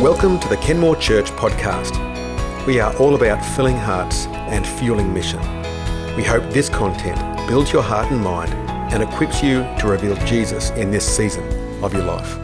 Welcome to the Kenmore Church podcast. We are all about filling hearts and fueling mission. We hope this content builds your heart and mind and equips you to reveal Jesus in this season of your life.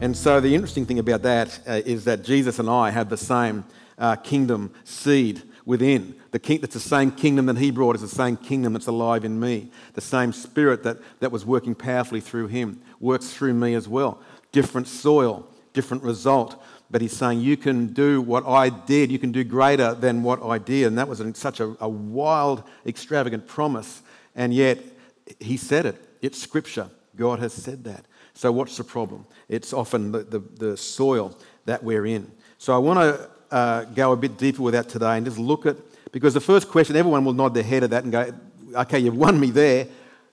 And so, the interesting thing about that uh, is that Jesus and I have the same uh, kingdom seed within. The king, it's the same kingdom that he brought, is the same kingdom that's alive in me. The same spirit that, that was working powerfully through him works through me as well. Different soil, different result. But he's saying, You can do what I did, you can do greater than what I did. And that was such a, a wild, extravagant promise. And yet, he said it. It's scripture. God has said that. So, what's the problem? It's often the, the, the soil that we're in. So, I want to uh, go a bit deeper with that today and just look at, because the first question, everyone will nod their head at that and go, okay, you've won me there.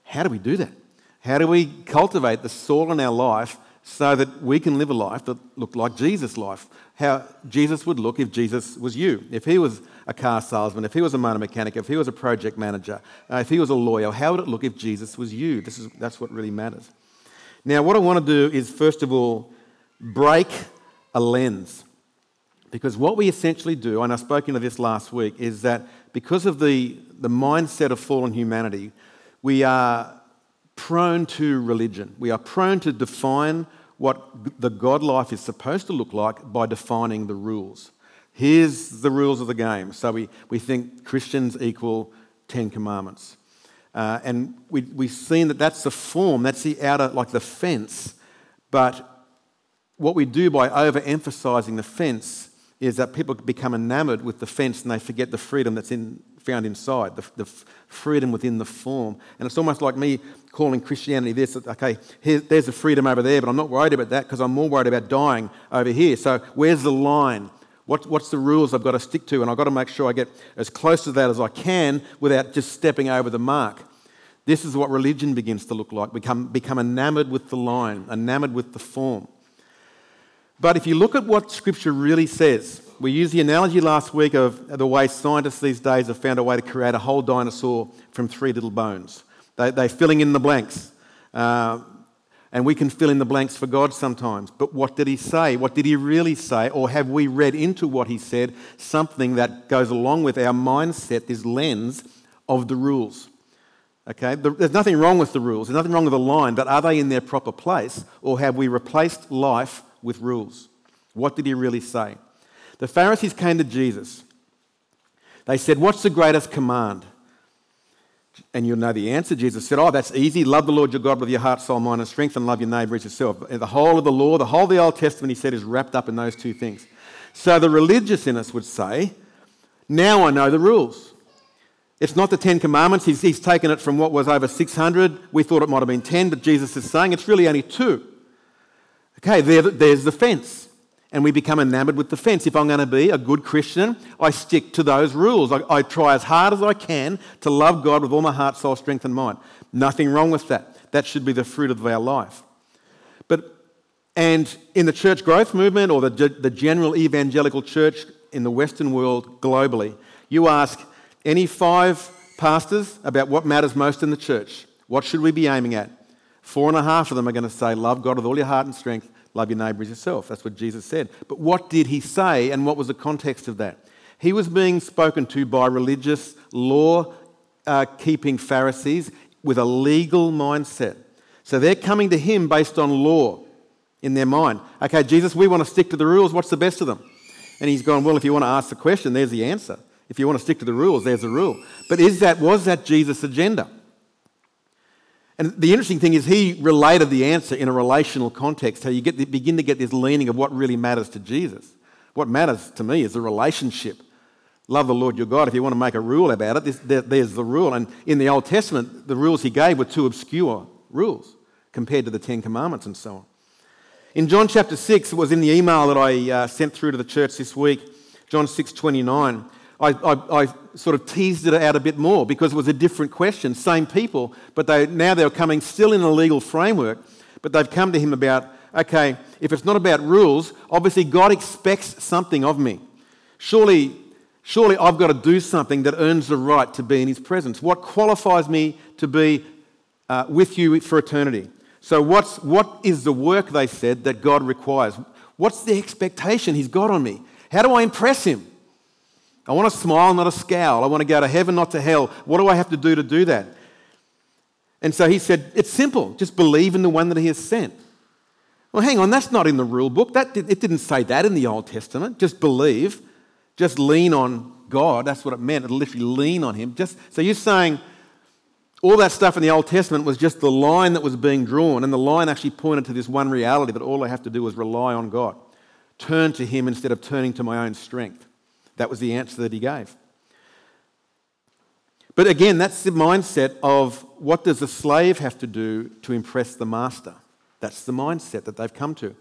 How do we do that? How do we cultivate the soil in our life so that we can live a life that looked like Jesus' life. How Jesus would look if Jesus was you. If he was a car salesman, if he was a motor mechanic, if he was a project manager, uh, if he was a lawyer, how would it look if Jesus was you? This is, that's what really matters. Now, what I want to do is, first of all, break a lens. Because what we essentially do, and I spoke into this last week, is that because of the, the mindset of fallen humanity, we are prone to religion. We are prone to define what the God life is supposed to look like by defining the rules. Here's the rules of the game. So we, we think Christians equal Ten Commandments. Uh, and we, we've seen that that's the form, that's the outer, like the fence. But what we do by overemphasizing the fence is that people become enamored with the fence and they forget the freedom that's in, found inside, the, the freedom within the form. And it's almost like me calling Christianity this okay, there's the freedom over there, but I'm not worried about that because I'm more worried about dying over here. So, where's the line? What, what's the rules I've got to stick to? And I've got to make sure I get as close to that as I can without just stepping over the mark. This is what religion begins to look like. Become, become enamored with the line, enamored with the form. But if you look at what Scripture really says, we used the analogy last week of the way scientists these days have found a way to create a whole dinosaur from three little bones. They, they're filling in the blanks. Uh, and we can fill in the blanks for God sometimes. But what did he say? What did he really say? Or have we read into what he said something that goes along with our mindset, this lens of the rules? Okay, there's nothing wrong with the rules, there's nothing wrong with the line, but are they in their proper place? Or have we replaced life with rules? What did he really say? The Pharisees came to Jesus. They said, What's the greatest command? And you'll know the answer. Jesus said, Oh, that's easy. Love the Lord your God with your heart, soul, mind, and strength, and love your neighbor as yourself. The whole of the law, the whole of the Old Testament, he said, is wrapped up in those two things. So the religious in us would say, Now I know the rules. It's not the Ten Commandments. He's, he's taken it from what was over 600. We thought it might have been 10, but Jesus is saying it's really only two. Okay, there, there's the fence and we become enamored with the fence. If I'm going to be a good Christian, I stick to those rules. I, I, try as hard as I can to love God with all my heart, soul, strength, and mind. Nothing wrong with that. That should be the fruit of our life. But, and in the church growth movement or the, the general evangelical church in the Western world globally, you ask any five pastors about what matters most in the church. What should we be aiming at? Four and a half of them are going to say, Love God with all your heart and strength Love your neighbour as yourself. That's what Jesus said. But what did he say and what was the context of that? He was being spoken to by religious, law uh, keeping Pharisees with a legal mindset. So they're coming to him based on law in their mind. Okay, Jesus, we want to stick to the rules. What's the best of them? And he's gone, Well, if you want to ask the question, there's the answer. If you want to stick to the rules, there's the rule. But is that, was that Jesus' agenda? And the interesting thing is, he related the answer in a relational context, how you get, begin to get this leaning of what really matters to Jesus. What matters to me is the relationship. Love the Lord your God. If you want to make a rule about it, this, there, there's the rule. And in the Old Testament, the rules he gave were too obscure rules compared to the Ten Commandments and so on. In John chapter 6, it was in the email that I uh, sent through to the church this week, John 6 29. I, I, I, sort of teased it out a bit more because it was a different question. Same people, but they, now they're coming still in a legal framework, but they've come to him about, okay, if it's not about rules, obviously God expects something of me. Surely, surely I've got to do something that earns the right to be in his presence. What qualifies me to be uh, with you for eternity? So, what's, what is the work, they said, that God requires? What's the expectation he's got on me? How do I impress him? I want to smile, not a scowl. I want to go to heaven, not to hell. What do I have to do to do that? And so he said, It's simple. Just believe in the one that he has sent. Well, hang on, that's not in the rule book. That, it didn't say that in the Old Testament. Just believe. Just lean on God. That's what it meant. It literally lean on him. Just, so you're saying all that stuff in the Old Testament was just the line that was being drawn, and the line actually pointed to this one reality that all I have to do is rely on God. Turn to him instead of turning to my own strength. That was the answer that he gave. But again, that's the mindset of what does the slave have to do to impress the master? That's the mindset that they've come to.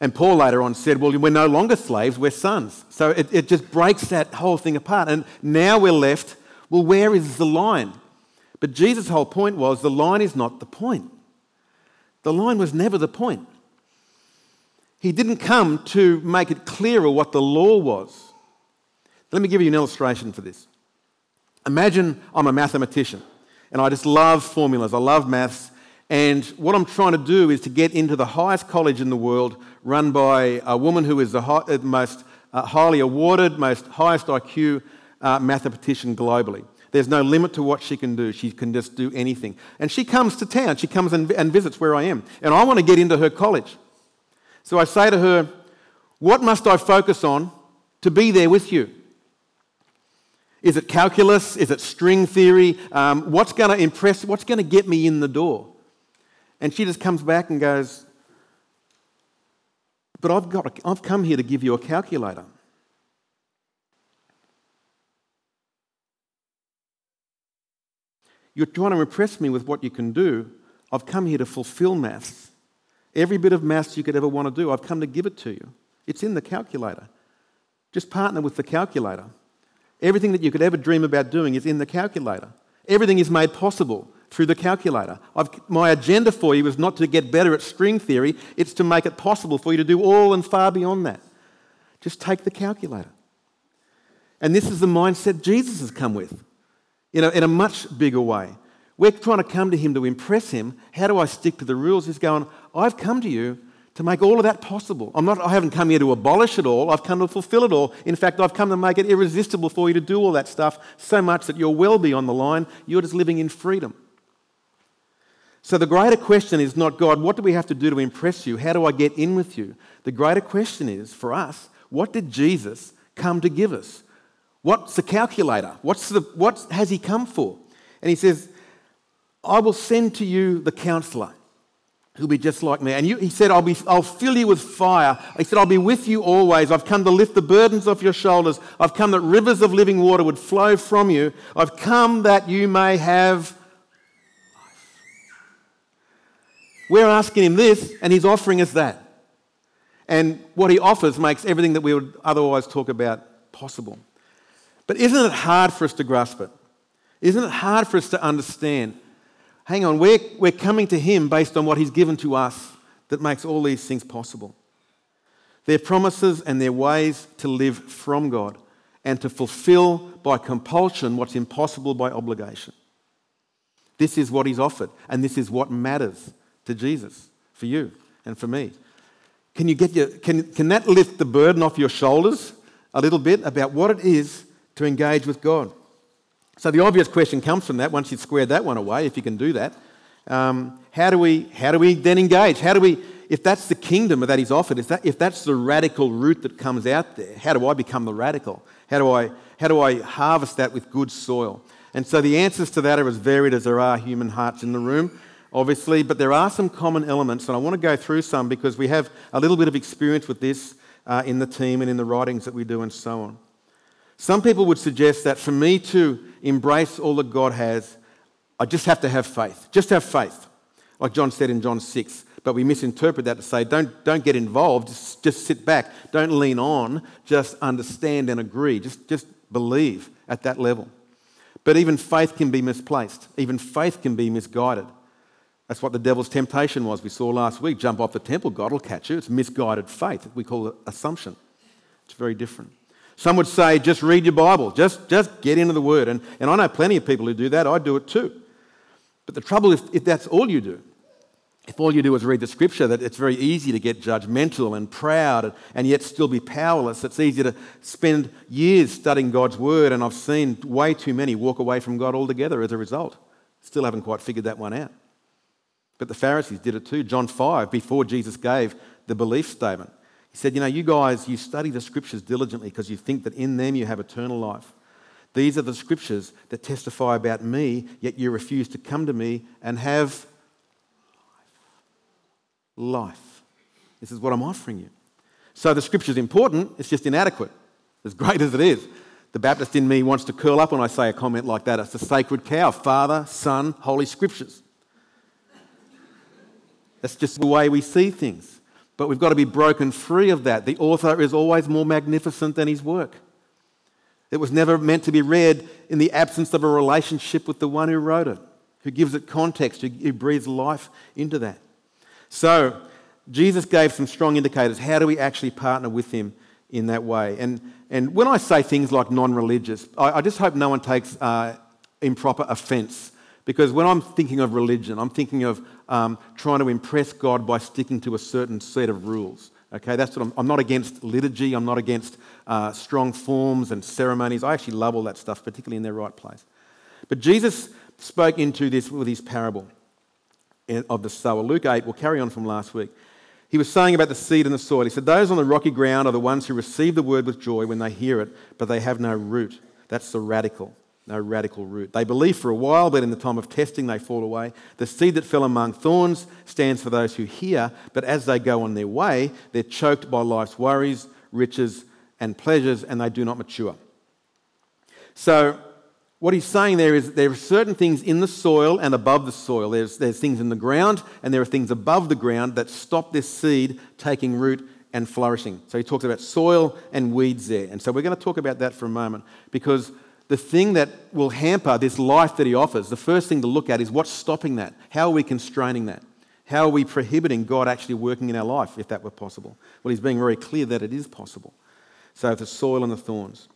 And Paul later on said, Well, we're no longer slaves, we're sons. So it, it just breaks that whole thing apart. And now we're left, well, where is the line? But Jesus' whole point was the line is not the point. The line was never the point. He didn't come to make it clearer what the law was. Let me give you an illustration for this. Imagine I'm a mathematician and I just love formulas, I love maths, and what I'm trying to do is to get into the highest college in the world, run by a woman who is the high, most uh, highly awarded, most highest IQ uh, mathematician globally. There's no limit to what she can do. She can just do anything. And she comes to town. She comes and, and visits where I am. And I want to get into her college. So I say to her, What must I focus on to be there with you? Is it calculus? Is it string theory? Um, what's going to impress? What's going to get me in the door? And she just comes back and goes, But I've, got a, I've come here to give you a calculator. You're trying to impress me with what you can do. I've come here to fulfill maths. Every bit of maths you could ever want to do, I've come to give it to you. It's in the calculator. Just partner with the calculator. Everything that you could ever dream about doing is in the calculator. Everything is made possible through the calculator. I've, my agenda for you is not to get better at string theory, it's to make it possible for you to do all and far beyond that. Just take the calculator. And this is the mindset Jesus has come with you know, in a much bigger way. We're trying to come to him to impress him. How do I stick to the rules? He's going, I've come to you to make all of that possible. I'm not, I haven't come here to abolish it all, I've come to fulfill it all. In fact, I've come to make it irresistible for you to do all that stuff so much that you'll well be on the line. You're just living in freedom. So the greater question is not, God, what do we have to do to impress you? How do I get in with you? The greater question is, for us, what did Jesus come to give us? What's the calculator? What's the, what has he come for? And he says, I will send to you the counselor who'll be just like me. And you, he said, I'll, be, I'll fill you with fire. He said, I'll be with you always. I've come to lift the burdens off your shoulders. I've come that rivers of living water would flow from you. I've come that you may have life. We're asking him this, and he's offering us that. And what he offers makes everything that we would otherwise talk about possible. But isn't it hard for us to grasp it? Isn't it hard for us to understand? Hang on, we're, we're coming to Him based on what He's given to us that makes all these things possible. Their promises and their ways to live from God and to fulfill by compulsion what's impossible by obligation. This is what He's offered, and this is what matters to Jesus for you and for me. Can, you get your, can, can that lift the burden off your shoulders a little bit about what it is to engage with God? So the obvious question comes from that, once you've squared that one away, if you can do that. Um, how, do we, how do we then engage? How do we, if that's the kingdom that he's offered, if, that, if that's the radical root that comes out there, how do I become the radical? How do I, how do I harvest that with good soil? And so the answers to that are as varied as there are human hearts in the room, obviously, but there are some common elements, and I want to go through some because we have a little bit of experience with this uh, in the team and in the writings that we do and so on. Some people would suggest that for me to embrace all that God has, I just have to have faith. Just have faith. Like John said in John 6. But we misinterpret that to say, don't, don't get involved, just, just sit back. Don't lean on, just understand and agree. Just, just believe at that level. But even faith can be misplaced, even faith can be misguided. That's what the devil's temptation was. We saw last week jump off the temple, God will catch you. It's misguided faith. We call it assumption. It's very different. Some would say, just read your Bible, just, just get into the Word. And, and I know plenty of people who do that. I do it too. But the trouble is, if that's all you do, if all you do is read the scripture, that it's very easy to get judgmental and proud and yet still be powerless. It's easy to spend years studying God's word, and I've seen way too many walk away from God altogether as a result. Still haven't quite figured that one out. But the Pharisees did it too. John 5, before Jesus gave the belief statement, he said, You know, you guys, you study the scriptures diligently because you think that in them you have eternal life. These are the scriptures that testify about me, yet you refuse to come to me and have life. This is what I'm offering you. So the scripture is important, it's just inadequate, as great as it is. The Baptist in me wants to curl up when I say a comment like that. It's the sacred cow Father, Son, Holy Scriptures. That's just the way we see things. But we've got to be broken free of that. The author is always more magnificent than his work. It was never meant to be read in the absence of a relationship with the one who wrote it, who gives it context, who breathes life into that. So, Jesus gave some strong indicators. How do we actually partner with him in that way? And, and when I say things like non religious, I, I, just hope no one takes uh, improper offense. Because when I'm thinking of religion, I'm thinking of um, trying to impress God by sticking to a certain set of rules. Okay, that's what I'm, I'm not against liturgy, I'm not against uh, strong forms and ceremonies. I actually love all that stuff, particularly in their right place. But Jesus spoke into this with his parable of the sower. Luke 8, we'll carry on from last week. He was saying about the seed and the soil. He said, Those on the rocky ground are the ones who receive the word with joy when they hear it, but they have no root. That's the radical, no radical root. They believe for a while, but in the time of testing, they fall away. The seed that fell among thorns stands for those who hear, but as they go on their way, they're choked by life's worries, riches, and pleasures, and they do not mature. So, what he's saying there is there are certain things in the soil and above the soil. There's, there's things in the ground and there are things above the ground that stop this seed taking root and flourishing. So he talks about soil and weeds there. And so we're going to talk about that for a moment because the thing that will hamper this life that he offers, the first thing to look at is what's stopping that? How are we constraining that? How are we prohibiting God actually working in our life if that were possible? Well, he's being very clear that it is possible. So the soil and the thorns.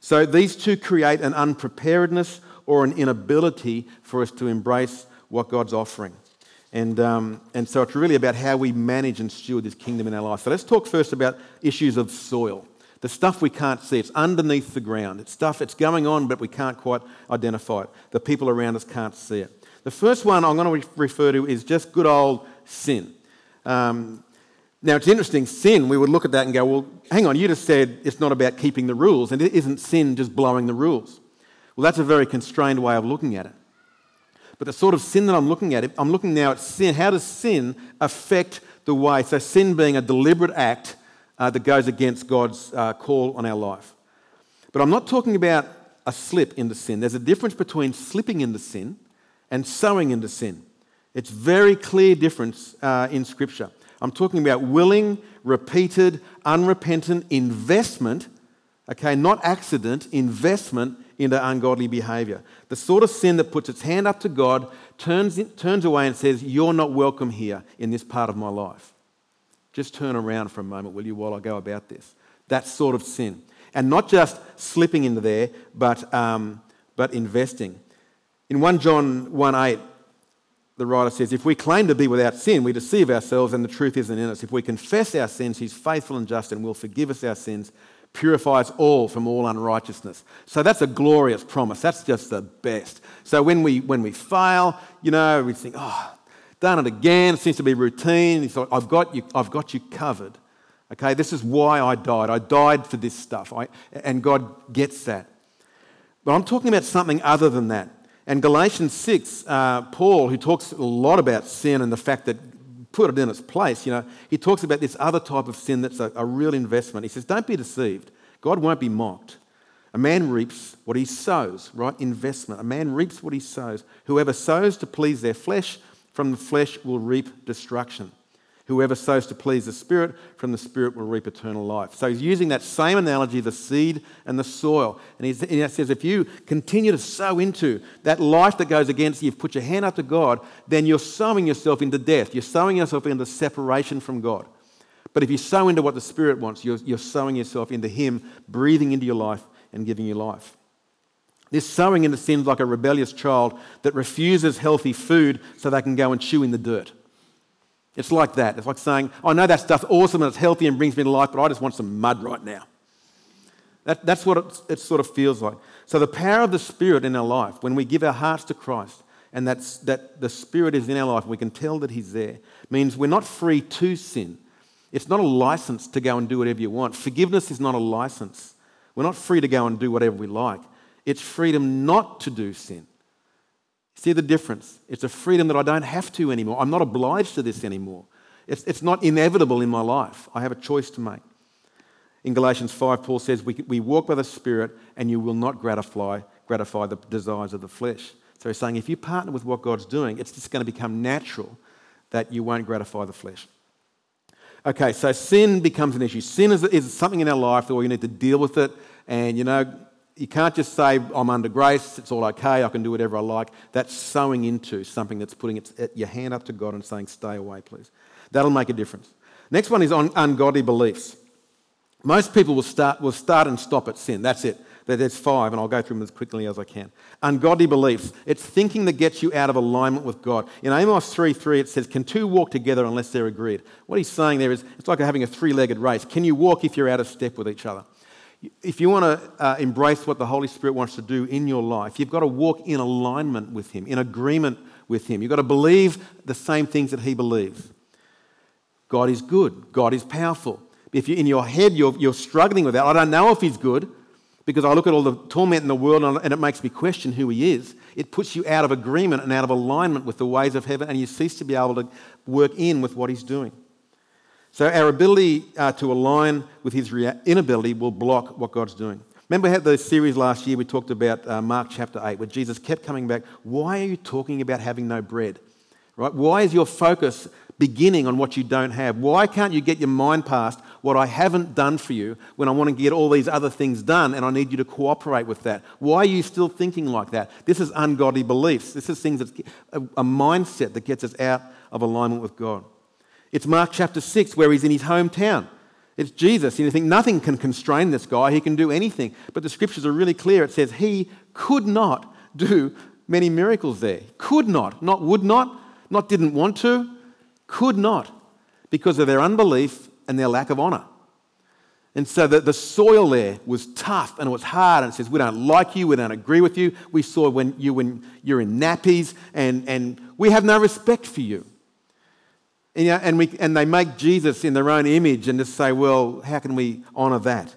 So these two create an unpreparedness or an inability for us to embrace what God's offering. And, um, and so it's really about how we manage and steward this kingdom in our life. So let's talk first about issues of soil. The stuff we can't see, it's underneath the ground. It's stuff that's going on, but we can't quite identify it. The people around us can't see it. The first one I'm going to refer to is just good old sin. Um, now, it's interesting, sin, we would look at that and go, well, hang on, you just said it's not about keeping the rules, and isn't sin just blowing the rules? Well, that's a very constrained way of looking at it. But the sort of sin that I'm looking at, I'm looking now at sin. How does sin affect the way? So, sin being a deliberate act uh, that goes against God's uh, call on our life. But I'm not talking about a slip into sin. There's a difference between slipping into sin and sowing into sin. It's very clear difference uh, in Scripture. I'm talking about willing, repeated, unrepentant investment, okay, not accident, investment into ungodly behavior. The sort of sin that puts its hand up to God, turns, turns away and says, You're not welcome here in this part of my life. Just turn around for a moment, will you, while I go about this? That sort of sin. And not just slipping into there, but, um, but investing. In 1 John 1 8, the writer says, If we claim to be without sin, we deceive ourselves and the truth isn't in us. If we confess our sins, He's faithful and just and will forgive us our sins, purify us all from all unrighteousness. So that's a glorious promise. That's just the best. So when we, when we fail, you know, we think, Oh, done it again. It seems to be routine. He's like, I've got you, I've got you covered. Okay, this is why I died. I died for this stuff. I, and God gets that. But I'm talking about something other than that. And Galatians 6, uh, Paul, who talks a lot about sin and the fact that put it in its place, you know, he talks about this other type of sin that's a, a real investment. He says, Don't be deceived. God won't be mocked. A man reaps what he sows, right? Investment. A man reaps what he sows. Whoever sows to please their flesh, from the flesh will reap destruction. Whoever sows to please the Spirit, from the Spirit will reap eternal life. So he's using that same analogy, the seed and the soil. And he says, if you continue to sow into that life that goes against you, you've put your hand up to God, then you're sowing yourself into death. You're sowing yourself into separation from God. But if you sow into what the Spirit wants, you're, you're sowing yourself into Him, breathing into your life and giving you life. This sowing into sin is like a rebellious child that refuses healthy food so they can go and chew in the dirt. It's like that. It's like saying, I know that stuff's awesome and it's healthy and brings me to life, but I just want some mud right now. That, that's what it, it sort of feels like. So, the power of the Spirit in our life, when we give our hearts to Christ and that's, that the Spirit is in our life, we can tell that He's there, means we're not free to sin. It's not a license to go and do whatever you want. Forgiveness is not a license. We're not free to go and do whatever we like. It's freedom not to do sin. See the difference? It's a freedom that I don't have to anymore. I'm not obliged to this anymore. It's, it's not inevitable in my life. I have a choice to make. In Galatians 5, Paul says, we, we walk by the Spirit and you will not gratify, gratify the desires of the flesh. So he's saying if you partner with what God's doing, it's just going to become natural that you won't gratify the flesh. Okay, so sin becomes an issue. Sin is, is something in our life that we need to deal with it. And, you know, you can't just say, I'm under grace, it's all okay, I can do whatever I like. That's sowing into something that's putting its, eh, your hand up to God and saying, stay away, please. That'll make a difference. Next one is on ungodly beliefs. Most people will start, will start and stop at sin. That's it. There's five, and I'll go through them as quickly as I can. Ungodly beliefs. It's thinking that gets you out of alignment with God. In Amos 3 3, it says, Can two walk together unless they're agreed? What he's saying there is, it's like having a three legged race. Can you walk if you're out of step with each other? If you want to uh, embrace what the Holy Spirit wants to do in your life, you've got to walk in alignment with Him, in agreement with Him. You've got to believe the same things that He believes. God is good, God is powerful. If you're in your head, you're, you're struggling with that. I don't know if He's good because I look at all the torment in the world and it makes me question who He is. It puts you out of agreement and out of alignment with the ways of heaven, and you cease to be able to work in with what He's doing. So our ability uh, to align with his rea- inability will block what God's doing. Remember, had the series last year, we talked about uh, Mark chapter 8, where Jesus kept coming back. Why are you talking about having no bread? Right? Why is your focus beginning on what you don't have? Why can't you get your mind past what I haven't done for you when I want to get all these other things done and I need you to cooperate with that? Why are you still thinking like that? This is ungodly beliefs. This is things that a, a mindset that gets us out of alignment with God. It's Mark chapter 6 where he's in his hometown. It's Jesus. And you think nothing can constrain this guy, he can do anything. But the scriptures are really clear. It says he could not do many miracles there. Could not. Not would not, not didn't want to, could not because of their unbelief and their lack of honor. And so the, the soil there was tough and it was hard. And it says, We don't like you, we don't agree with you. We saw when you when you're in nappies, and, and we have no respect for you. And, you know, and, we, and they make Jesus in their own image and just say, well, how can we honour that?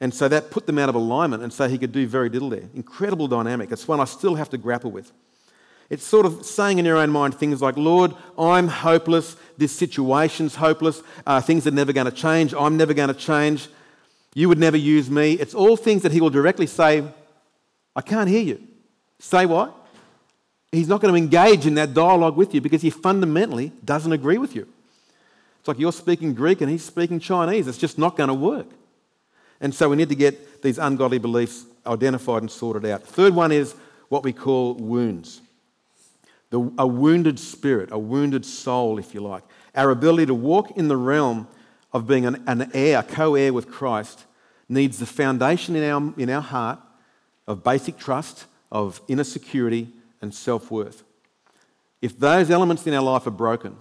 And so that put them out of alignment, and so he could do very little there. Incredible dynamic. It's one I still have to grapple with. It's sort of saying in your own mind things like, Lord, I'm hopeless. This situation's hopeless. Uh, things are never going to change. I'm never going to change. You would never use me. It's all things that he will directly say, I can't hear you. Say what? He's not going to engage in that dialogue with you because he fundamentally doesn't agree with you. It's like you're speaking Greek and he's speaking Chinese. It's just not going to work. And so we need to get these ungodly beliefs identified and sorted out. Third one is what we call wounds. The, a wounded spirit, a wounded soul, if you like. Our ability to walk in the realm of being an, an heir, co heir with Christ, needs the foundation in our, in our heart of basic trust, of inner security, and self worth. If those elements in our life are broken,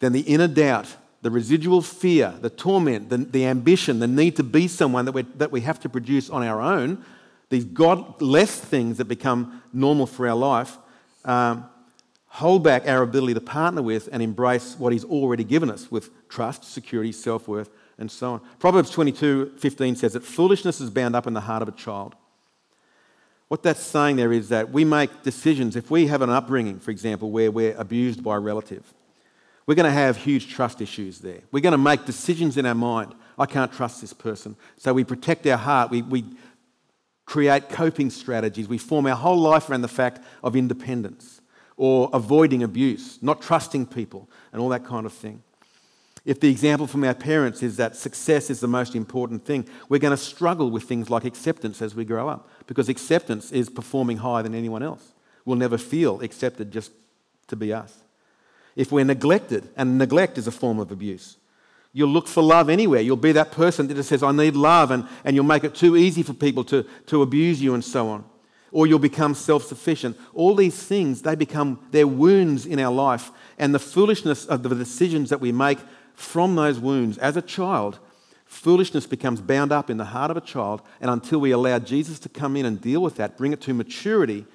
then the inner doubt, the residual fear, the torment, the, the ambition, the need to be someone that, we that we have to produce on our own, these godless things that become normal for our life, um, hold back our ability to partner with and embrace what He's already given us with trust, security, self worth, and so on. Proverbs 22 15 says that foolishness is bound up in the heart of a child. What that's saying there is that we make decisions. If we have an upbringing, for example, where we're abused by a relative, we're going to have huge trust issues there. We're going to make decisions in our mind. I can't trust this person. So we protect our heart. We, we create coping strategies. We form our whole life around the fact of independence or avoiding abuse, not trusting people, and all that kind of thing. If the example from our parents is that success is the most important thing, we're going to struggle with things like acceptance as we grow up because acceptance is performing higher than anyone else. We'll never feel accepted just to be us. If we're neglected, and neglect is a form of abuse, you'll look for love anywhere. You'll be that person that just says, I need love, and, and you'll make it too easy for people to, to abuse you and so on. or you'll become self sufficient. All these things, they become their wounds in our life. And the foolishness of the decisions that we make from those wounds as a child, foolishness becomes bound up in the heart of a child. And until we allow Jesus to come in and deal with that, bring it to maturity,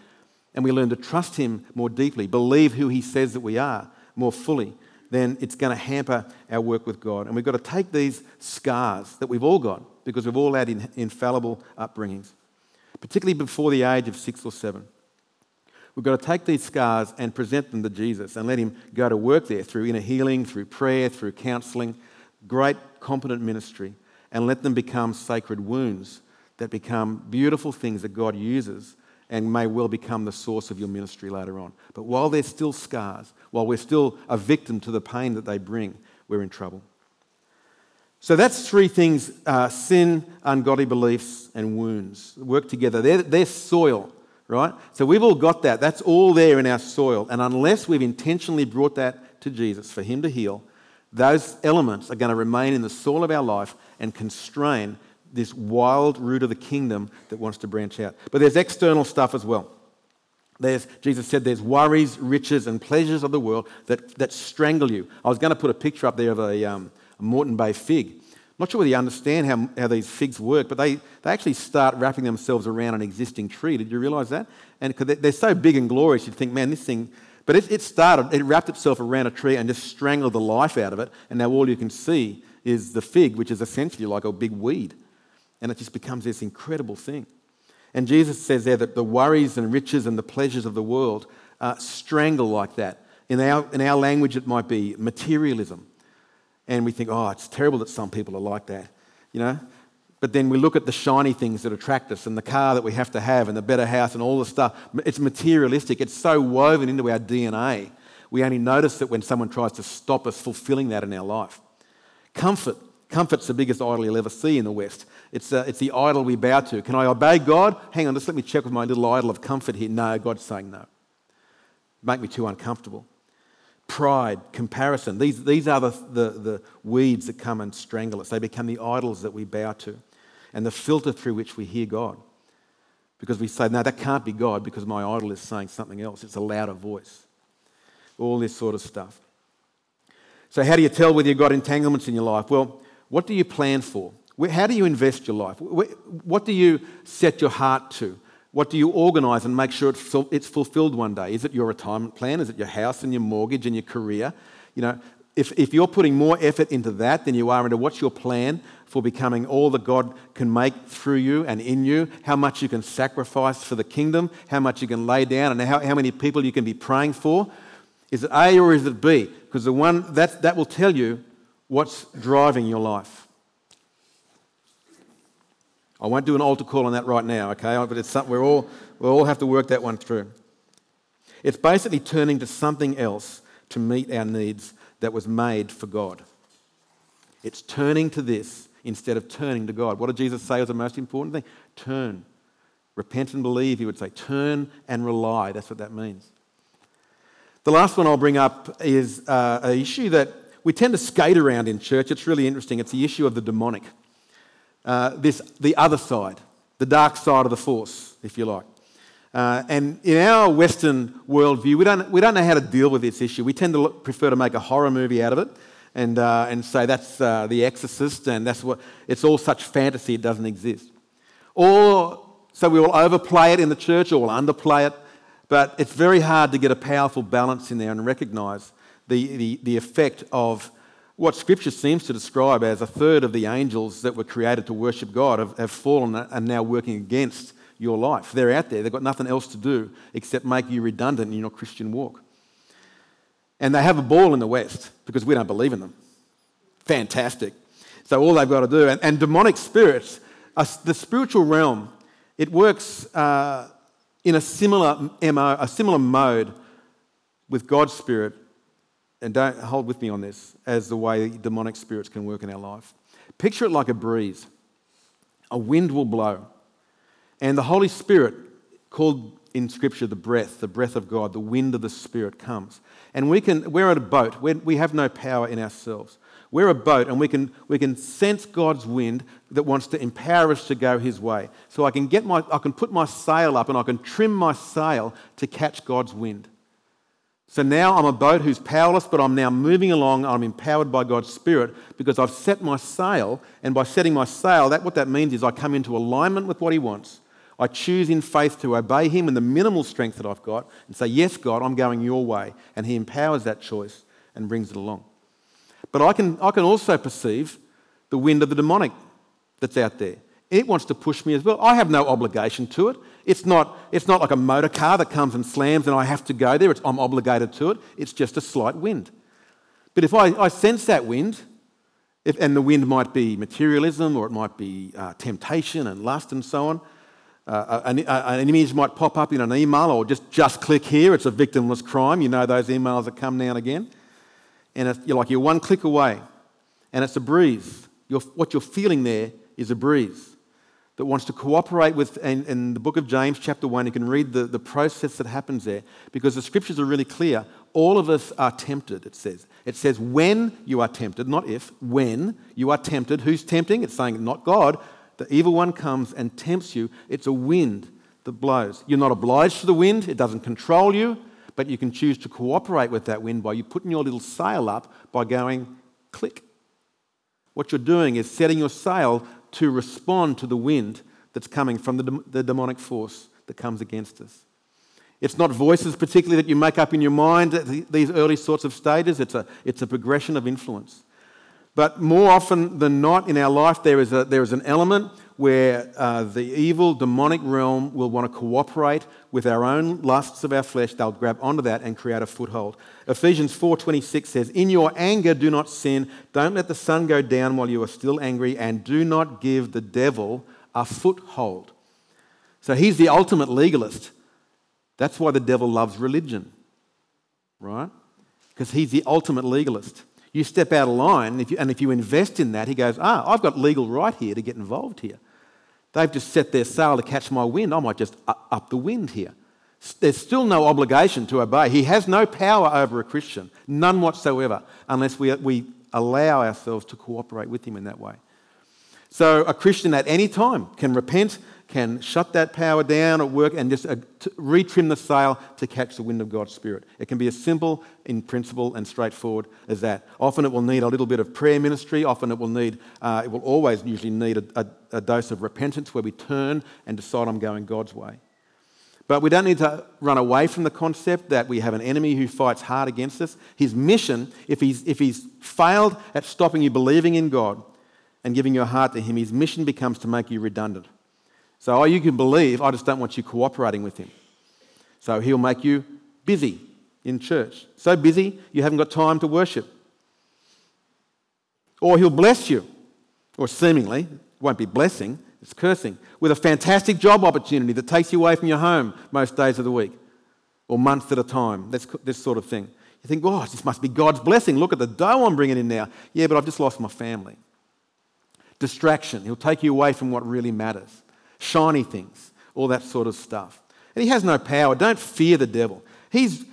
and we learn to trust Him more deeply, believe who He says that we are more fully, then it's going to hamper our work with God. And we've got to take these scars that we've all got because we've all had infallible upbringings particularly before the age of six or seven. We've got to take these scars and present them to Jesus and let Him go to work there through inner healing, through prayer, through counseling, great, competent ministry, and let them become sacred wounds that become beautiful things that God uses and may well become the source of your ministry later on. But while they're still scars, while we're still a victim to the pain that they bring, we're in trouble. So that's three things uh, sin, ungodly beliefs, and wounds work together. They're, they're soil, right? So we've all got that. That's all there in our soil. And unless we've intentionally brought that to Jesus for Him to heal, those elements are going to remain in the soil of our life and constrain this wild root of the kingdom that wants to branch out. But there's external stuff as well. There's, Jesus said there's worries, riches, and pleasures of the world that, that strangle you. I was going to put a picture up there of a, um, a Moreton Bay fig. Not sure whether you understand how, how these figs work, but they, they actually start wrapping themselves around an existing tree. Did you realize that? And because they're so big and glorious, you'd think, man, this thing. But it, it started, it wrapped itself around a tree and just strangled the life out of it. And now all you can see is the fig, which is essentially like a big weed. And it just becomes this incredible thing. And Jesus says there that the worries and riches and the pleasures of the world uh, strangle like that. In our, in our language, it might be materialism and we think, oh, it's terrible that some people are like that, you know? But then we look at the shiny things that attract us and the car that we have to have and the better house and all the stuff. It's materialistic. It's so woven into our DNA. We only notice it when someone tries to stop us fulfilling that in our life. Comfort. Comfort's the biggest idol you'll ever see in the West. It's, uh, it's the idol we bow to. Can I obey God? Hang on, just let me check with my little idol of comfort here. No, God's saying no. Make me too uncomfortable pride, comparison. These, these are the, the, the weeds that come and strangle us. They become the idols that we bow to and the filter through which we hear God. Because we say, no, that can't be God because my idol is saying something else. It's a louder voice. All this sort of stuff. So, how do you tell whether you've got entanglements in your life? Well, what do you plan for? How do you invest your life? What do you set your heart to? What do you organise and make sure it's fulfilled one day? Is it your retirement plan? Is it your house and your mortgage and your career? You know, if, if you're putting more effort into that than you are into what's your plan for becoming all that God can make through you and in you, how much you can sacrifice for the kingdom, how much you can lay down, and how, how many people you can be praying for, is it A or is it B? Because the one that, that will tell you what's driving your life. I won't do an altar call on that right now, okay? But it's something we all, we all have to work that one through. It's basically turning to something else to meet our needs that was made for God. It's turning to this instead of turning to God. What did Jesus say was the most important thing? Turn. Repent and believe, he would say. Turn and rely. That's what that means. The last one I'll bring up is uh, an issue that we tend to skate around in church. It's really interesting. It's the issue of the demonic. Uh, this, the other side, the dark side of the force, if you like. Uh, and in our Western worldview, we don't, we don't know how to deal with this issue. We tend to look, prefer to make a horror movie out of it and, uh, and say that's uh, The Exorcist and that's what, it's all such fantasy, it doesn't exist. Or so we will overplay it in the church or we'll underplay it, but it's very hard to get a powerful balance in there and recognize the, the, the effect of what Scripture seems to describe as a third of the angels that were created to worship God have, have fallen and now working against your life. They're out there, they've got nothing else to do except make you redundant in your Christian walk. And they have a ball in the West because we don't believe in them. Fantastic. So all they've got to do, and, and demonic spirits, uh, the spiritual realm, it works uh, in a similar MO, a similar mode with God's spirit and don't hold with me on this, as the way demonic spirits can work in our life. Picture it like a breeze. A wind will blow, and the Holy Spirit, called in Scripture the breath, the breath of God, the wind of the Spirit comes. And we can, we're at a boat, we have no power in ourselves. We're a boat and we can, we can sense God's wind that wants to empower us to go His way. So I can, get my, I can put my sail up and I can trim my sail to catch God's wind. So now I'm a boat who's powerless, but I'm now moving along. I'm empowered by God's Spirit because I've set my sail. And by setting my sail, that, what that means is I come into alignment with what He wants. I choose in faith to obey Him in the minimal strength that I've got and say, Yes, God, I'm going your way. And He empowers that choice and brings it along. But I can, I can also perceive the wind of the demonic that's out there. It wants to push me as well. I have no obligation to it. It's not, it's not like a motor car that comes and slams and I have to go there. It's, I'm obligated to it. It's just a slight wind. But if I, I sense that wind, if, and the wind might be materialism or it might be uh, temptation and lust and so on, uh, an, uh, an, image might pop up in an email or just, just click here. It's a victimless crime. You know those emails that come now and again and you're like you're one click away, and it's a breeze. You're, what you're feeling there is a breeze that wants to cooperate with. And in the book of James, chapter 1, you can read the, the process that happens there because the scriptures are really clear. All of us are tempted, it says. It says, when you are tempted, not if, when you are tempted. Who's tempting? It's saying, not God. The evil one comes and tempts you. It's a wind that blows. You're not obliged to the wind, it doesn't control you but you can choose to cooperate with that wind by you putting your little sail up by going click. What you're doing is setting your sail to respond to the wind that's coming from the, the demonic force that comes against us. It's not voices, particularly, that you make up in your mind at these early sorts of stages. It's a, it's a progression of influence. But more often than not in our life, there is, a, there is an element where uh, the evil demonic realm will want to cooperate with our own lusts of our flesh. They'll grab onto that and create a foothold. Ephesians 4.26 says in your anger do not sin. Don't let the sun go down while you are still angry and do not give the devil a foothold. So he's the ultimate legalist. That's why the devil loves religion right? Because he's the ultimate legalist you step out of line and if you, and if you invest in that he goes ah i've got legal right here to get involved here They've just set their sail to catch my wind. I might just up the wind here. There's still no obligation to obey. He has no power over a Christian, none whatsoever, unless we, we allow ourselves to cooperate with him in that way. So a Christian at any time can repent, can shut that power down at work and just uh, retrim the sail to catch the wind of God's Spirit. It can be as simple in principle and straightforward as that. Often it will need a little bit of prayer ministry. Often it will need, uh, it will always usually need a, a, a dose of repentance where we turn and decide I'm going God's way. But we don't need to run away from the concept that we have an enemy who fights hard against us. His mission, if he's, if he's failed at stopping you believing in God and giving your heart to Him, his mission becomes to make you redundant. So, oh, you can believe, I just don't want you cooperating with him. So, he'll make you busy in church. So busy, you haven't got time to worship. Or he'll bless you, or seemingly, it won't be blessing, it's cursing, with a fantastic job opportunity that takes you away from your home most days of the week, or months at a time, this, this sort of thing. You think, oh, this must be God's blessing. Look at the dough I'm bringing in now. Yeah, but I've just lost my family. Distraction. He'll take you away from what really matters shiny things, all that sort of stuff. And he has no power. Don't fear the devil. He's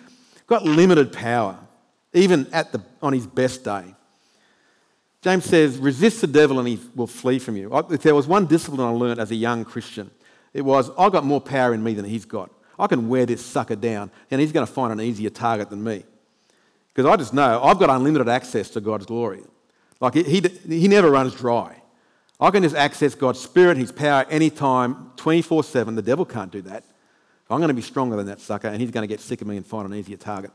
got limited power, even at the, on his best day. James says, resist the devil and he will flee from you. If there was one discipline I learned as a young Christian, it was I've got more power in me than he's got. I can wear this sucker down and he's going to find an easier target than me. Because I just know I've got unlimited access to God's glory. Like he, he, he never runs dry. I can just access God's Spirit, His power anytime, 24 7. The devil can't do that. I'm going to be stronger than that sucker, and he's going to get sick of me and find an easier target.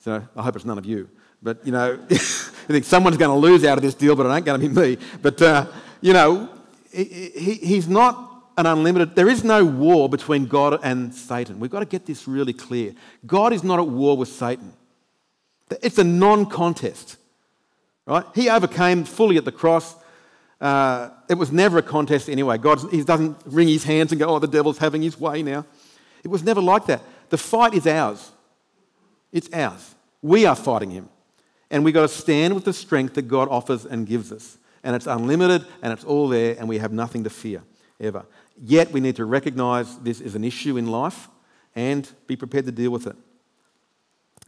So I hope it's none of you. But, you know, I think someone's going to lose out of this deal, but it ain't going to be me. But, uh, you know, he, he, he's not an unlimited, there is no war between God and Satan. We've got to get this really clear. God is not at war with Satan, it's a non contest. Right? He overcame fully at the cross. Uh, it was never a contest anyway. God he doesn't wring his hands and go, oh, the devil's having his way now. It was never like that. The fight is ours. It's ours. We are fighting him. And we've got to stand with the strength that God offers and gives us. And it's unlimited and it's all there, and we have nothing to fear ever. Yet we need to recognize this is an issue in life and be prepared to deal with it.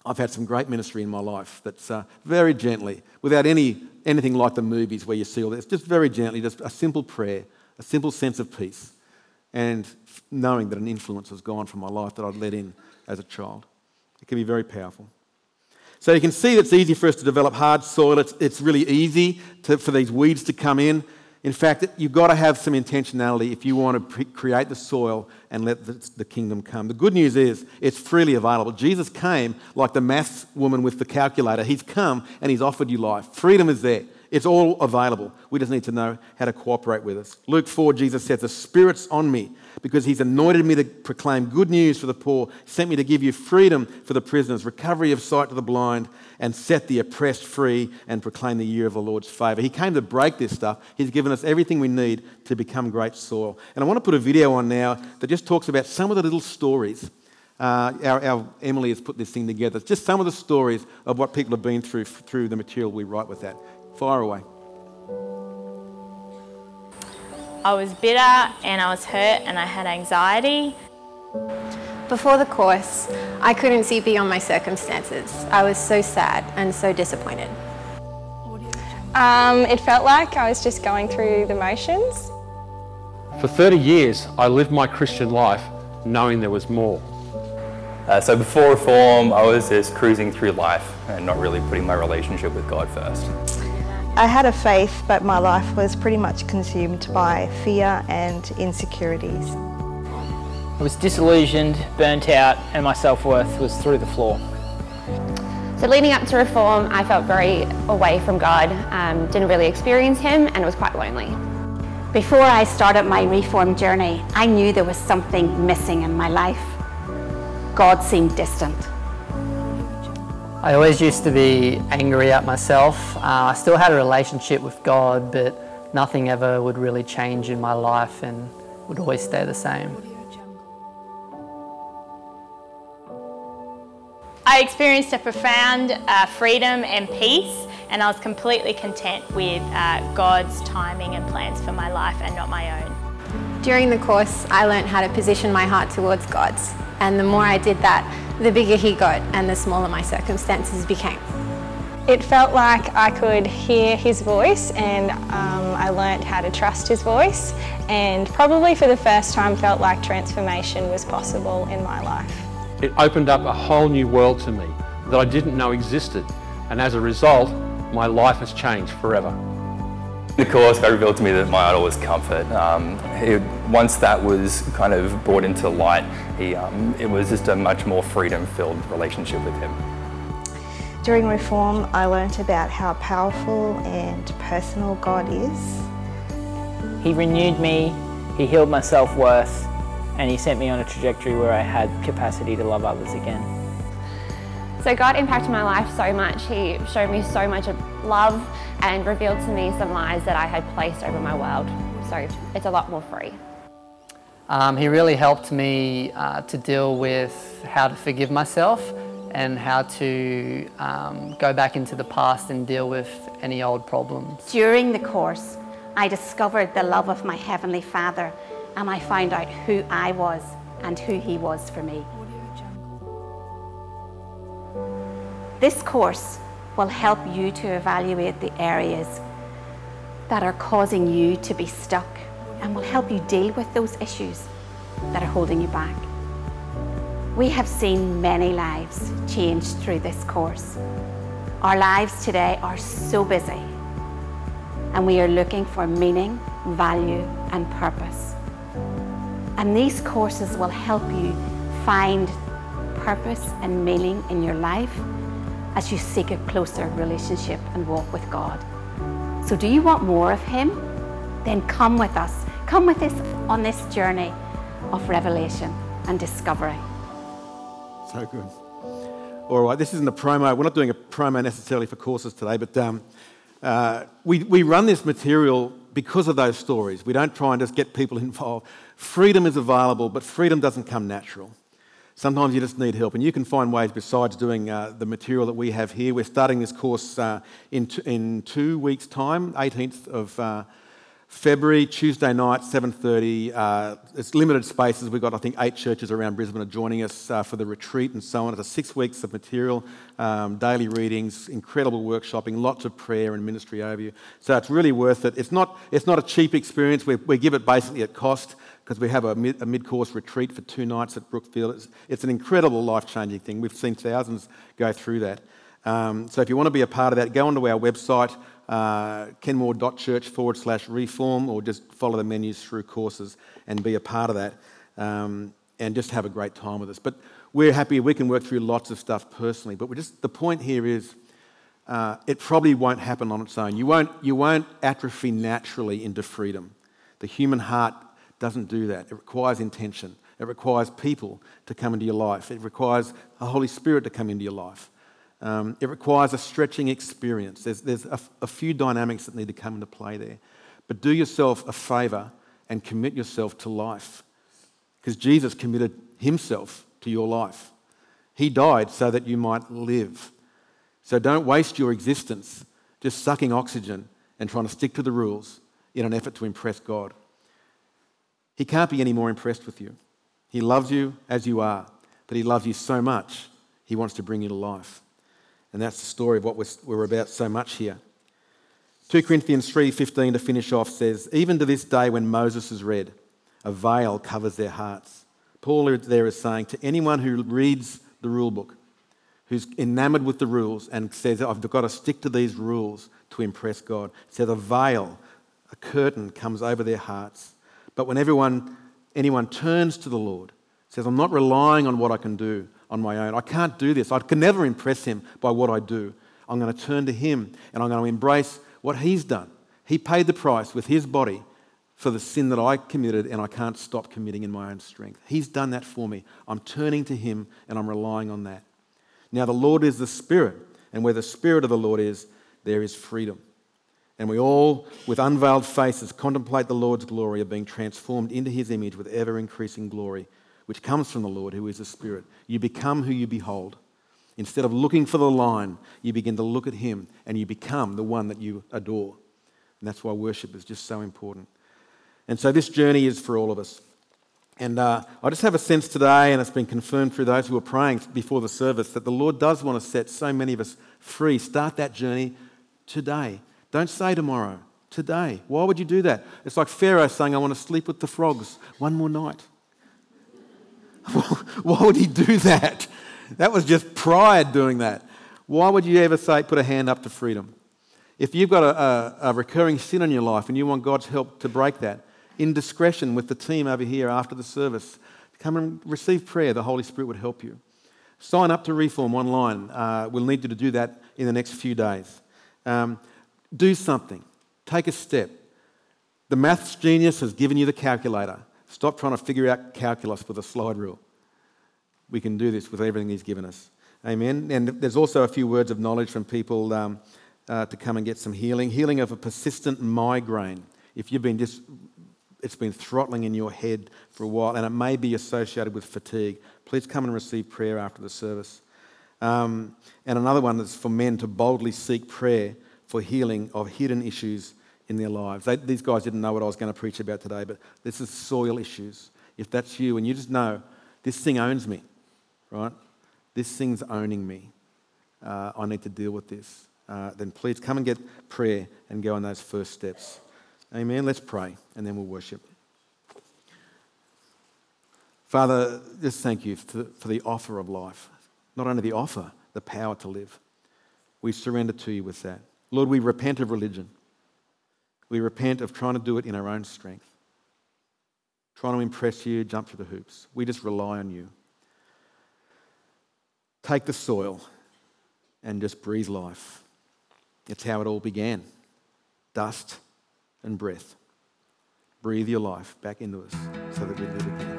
I've had some great ministry in my life that's uh, very gently, without any anything like the movies where you see all this. Just very gently, just a simple prayer, a simple sense of peace, and knowing that an influence has gone from my life that I'd let in as a child. It can be very powerful. So you can see that it's easy for us to develop hard soil. It's, it's really easy to, for these weeds to come in. In fact, you've got to have some intentionality if you want to pre- create the soil and let the, the, kingdom come. The good news is it's freely available. Jesus came like the maths woman with the calculator. He's come and he's offered you life. Freedom is there. It's all available. We just need to know how to cooperate with us. Luke 4, Jesus says, The Spirit's on me because He's anointed me to proclaim good news for the poor, sent me to give you freedom for the prisoners, recovery of sight to the blind, and set the oppressed free and proclaim the year of the Lord's favour. He came to break this stuff. He's given us everything we need to become great soil. And I want to put a video on now that just talks about some of the little stories. Uh, our, our, Emily has put this thing together. Just some of the stories of what people have been through through the material we write with that. Fire away. I was bitter and I was hurt and I had anxiety. Before the course, I couldn't see beyond my circumstances. I was so sad and so disappointed. Um, it felt like I was just going through the motions. For 30 years, I lived my Christian life knowing there was more. Uh, so before reform, I was just cruising through life and not really putting my relationship with God first. I had a faith, but my life was pretty much consumed by fear and insecurities. I was disillusioned, burnt out, and my self worth was through the floor. So, leading up to reform, I felt very away from God, um, didn't really experience Him, and it was quite lonely. Before I started my reform journey, I knew there was something missing in my life. God seemed distant. I always used to be angry at myself. Uh, I still had a relationship with God, but nothing ever would really change in my life and would always stay the same. I experienced a profound uh, freedom and peace, and I was completely content with uh, God's timing and plans for my life and not my own. During the course, I learned how to position my heart towards God's, and the more I did that, the bigger he got and the smaller my circumstances became. It felt like I could hear his voice and um, I learnt how to trust his voice and probably for the first time felt like transformation was possible in my life. It opened up a whole new world to me that I didn't know existed and as a result my life has changed forever. The course God revealed to me that my idol was comfort. Um, it, once that was kind of brought into light, he, um, it was just a much more freedom-filled relationship with him. During Reform, I learnt about how powerful and personal God is. He renewed me, he healed my self-worth, and he sent me on a trajectory where I had capacity to love others again. So God impacted my life so much. He showed me so much of love and revealed to me some lies that I had placed over my world. So it's a lot more free. Um, he really helped me uh, to deal with how to forgive myself and how to um, go back into the past and deal with any old problems. During the course, I discovered the love of my Heavenly Father and I found out who I was and who He was for me. This course will help you to evaluate the areas that are causing you to be stuck and will help you deal with those issues that are holding you back. We have seen many lives changed through this course. Our lives today are so busy and we are looking for meaning, value, and purpose. And these courses will help you find purpose and meaning in your life as you seek a closer relationship and walk with God. So, do you want more of Him? Then come with us. Come with us on this journey of revelation and discovery. So good. All right, this isn't a promo. We're not doing a promo necessarily for courses today, but um, uh, we, we run this material because of those stories. We don't try and just get people involved. Freedom is available, but freedom doesn't come natural. Sometimes you just need help, and you can find ways besides doing uh, the material that we have here. We're starting this course uh, in, t- in two weeks' time, 18th of uh, February, Tuesday night, 7.30. Uh, it's limited spaces. We've got, I think, eight churches around Brisbane are joining us uh, for the retreat and so on. It's a six weeks of material, um, daily readings, incredible workshopping, lots of prayer and ministry over you. So it's really worth it. It's not, it's not a cheap experience. We, we give it basically at cost because we have a, mid course retreat for two nights at Brookfield. It's, it's an incredible life-changing thing. We've seen thousands go through that. Um, so if you want to be a part of that, go onto our website, uh, kenmore.church forward slash reform, or just follow the menus through courses and be a part of that um, and just have a great time with us. But we're happy we can work through lots of stuff personally. But just the point here is uh, it probably won't happen on its own. You won't, you won't atrophy naturally into freedom. The human heart doesn't do that. It requires intention. It requires people to come into your life. It requires the Holy Spirit to come into your life. Um, it requires a stretching experience. There's, there's a, a few dynamics that need to come into play there. But do yourself a favour and commit yourself to life. Because Jesus committed himself to your life. He died so that you might live. So don't waste your existence just sucking oxygen and trying to stick to the rules in an effort to impress God. He can't be any more impressed with you. He loves you as you are, but He loves you so much, He wants to bring you to life. And that's the story of what we're about so much here. 2 Corinthians 3:15 to finish off says, "Even to this day when Moses is read, a veil covers their hearts." Paul there is saying to anyone who reads the rule book, who's enamored with the rules and says, I've got to stick to these rules to impress God, says a veil, a curtain comes over their hearts. But when everyone, anyone turns to the Lord, says, I'm not relying on what I can do, on my own. I can't do this. I can never impress him by what I do. I'm going to turn to him and I'm going to embrace what he's done. He paid the price with his body for the sin that I committed and I can't stop committing in my own strength. He's done that for me. I'm turning to him and I'm relying on that. Now, the Lord is the Spirit, and where the Spirit of the Lord is, there is freedom. And we all, with unveiled faces, contemplate the Lord's glory of being transformed into his image with ever increasing glory which comes from the Lord, who is the Spirit. You become who you behold. Instead of looking for the line, you begin to look at Him and you become the one that you adore. And that's why worship is just so important. And so this journey is for all of us. And uh, I just have a sense today, and it's been confirmed through those who were praying before the service, that the Lord does want to set so many of us free. Start that journey today. Don't say tomorrow, today. Why would you do that? It's like Pharaoh saying, I want to sleep with the frogs one more night. Why would he do that? That was just pride doing that. Why would you ever say, put a hand up to freedom? If you've got a, a, a, recurring sin in your life and you want God's help to break that, in discretion with the team over here after the service, come and receive prayer. The Holy Spirit would help you. Sign up to Reform online. Uh, we'll need you to do that in the next few days. Um, do something. Take a step. The maths genius has given you the calculator. Stop trying to figure out calculus with a slide rule. We can do this with everything He's given us. Amen. And there's also a few words of knowledge from people um, uh, to come and get some healing. Healing of a persistent migraine. If you've been just, it's been throttling in your head for a while and it may be associated with fatigue, please come and receive prayer after the service. Um, and another one is for men to boldly seek prayer for healing of hidden issues in their lives. They, these guys didn't know what I was going to preach about today, but this is soil issues. If that's you and you just know this thing owns me, right? This thing's owning me. Uh, I need to deal with this. Uh, then please come and get prayer and go on those first steps. Amen. Let's pray and then we'll worship. Father, just thank you for, for the offer of life. Not only the offer, the power to live. We surrender to you with that. Lord, we repent of religion. We repent of trying to do it in our own strength, trying to impress you, jump through the hoops. We just rely on you. Take the soil and just breathe life. It's how it all began dust and breath. Breathe your life back into us so that we live again.